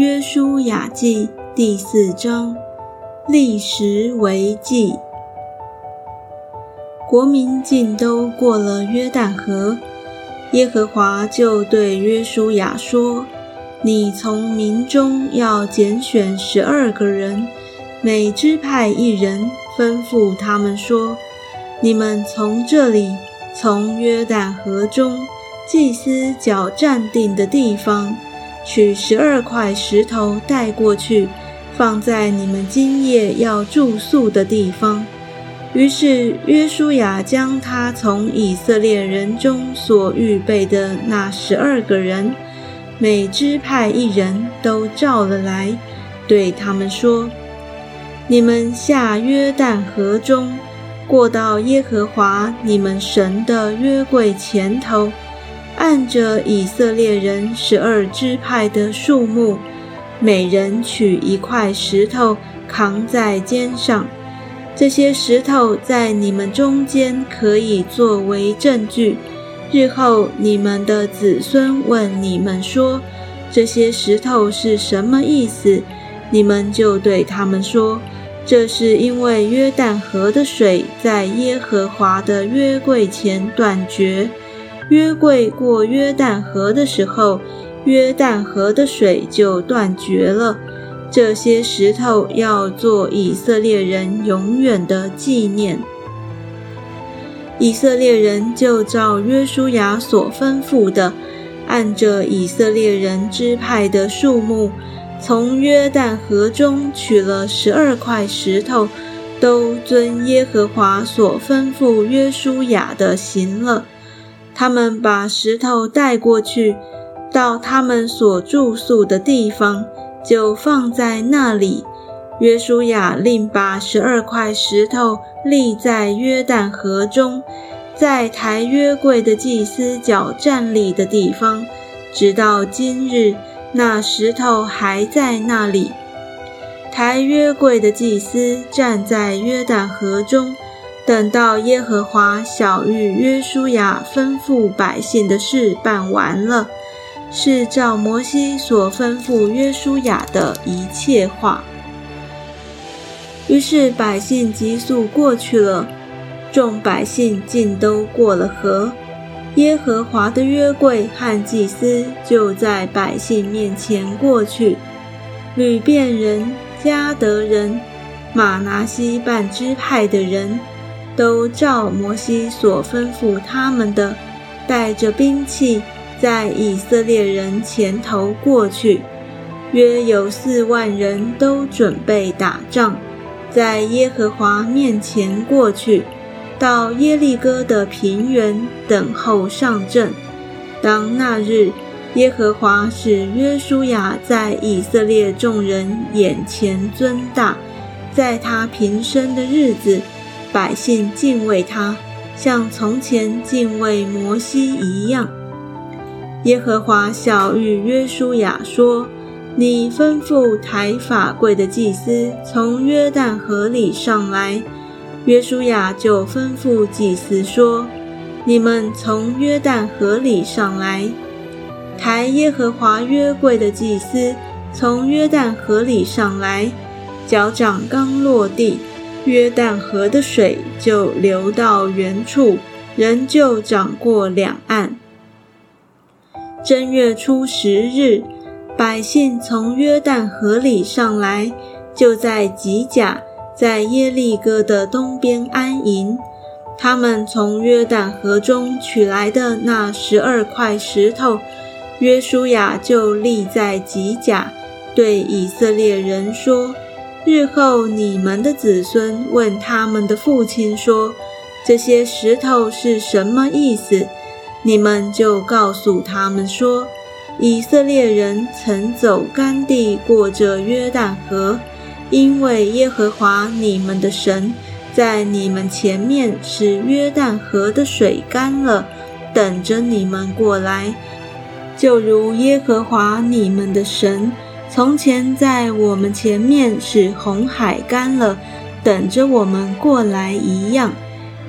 约书亚记第四章，立时为记。国民尽都过了约旦河，耶和华就对约书亚说：“你从民中要拣选十二个人，每支派一人，吩咐他们说：你们从这里，从约旦河中祭司脚站定的地方。”取十二块石头带过去，放在你们今夜要住宿的地方。于是约书亚将他从以色列人中所预备的那十二个人，每支派一人都召了来，对他们说：“你们下约旦河中，过到耶和华你们神的约柜前头。”按着以色列人十二支派的数目，每人取一块石头扛在肩上。这些石头在你们中间可以作为证据。日后你们的子孙问你们说：“这些石头是什么意思？”你们就对他们说：“这是因为约旦河的水在耶和华的约柜前断绝。”约柜过约旦河的时候，约旦河的水就断绝了。这些石头要做以色列人永远的纪念。以色列人就照约书亚所吩咐的，按着以色列人支派的数目，从约旦河中取了十二块石头，都遵耶和华所吩咐约书亚的行了。他们把石头带过去，到他们所住宿的地方，就放在那里。约书亚另把十二块石头立在约旦河中，在抬约柜的祭司脚站立的地方，直到今日，那石头还在那里。抬约柜的祭司站在约旦河中。等到耶和华小谕约书亚吩咐百姓的事办完了，是照摩西所吩咐约书亚的一切话。于是百姓急速过去了，众百姓尽都过了河。耶和华的约柜和祭司就在百姓面前过去。吕遍人、迦得人、马拿西半支派的人。都照摩西所吩咐他们的，带着兵器，在以色列人前头过去，约有四万人都准备打仗，在耶和华面前过去，到耶利哥的平原等候上阵。当那日，耶和华使约书亚在以色列众人眼前尊大，在他平生的日子。百姓敬畏他，像从前敬畏摩西一样。耶和华小谕约书亚说：“你吩咐抬法柜的祭司从约旦河里上来。”约书亚就吩咐祭司说：“你们从约旦河里上来，抬耶和华约柜的祭司从约旦河里上来，脚掌刚落地。”约旦河的水就流到原处，人就涨过两岸。正月初十日，百姓从约旦河里上来，就在吉甲，在耶利哥的东边安营。他们从约旦河中取来的那十二块石头，约书亚就立在吉甲，对以色列人说。日后你们的子孙问他们的父亲说：“这些石头是什么意思？”你们就告诉他们说：“以色列人曾走干地过着约旦河，因为耶和华你们的神在你们前面使约旦河的水干了，等着你们过来，就如耶和华你们的神。”从前在我们前面是红海干了，等着我们过来一样，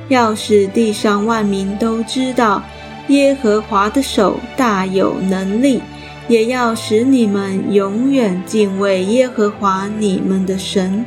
要使地上万民都知道耶和华的手大有能力，也要使你们永远敬畏耶和华你们的神。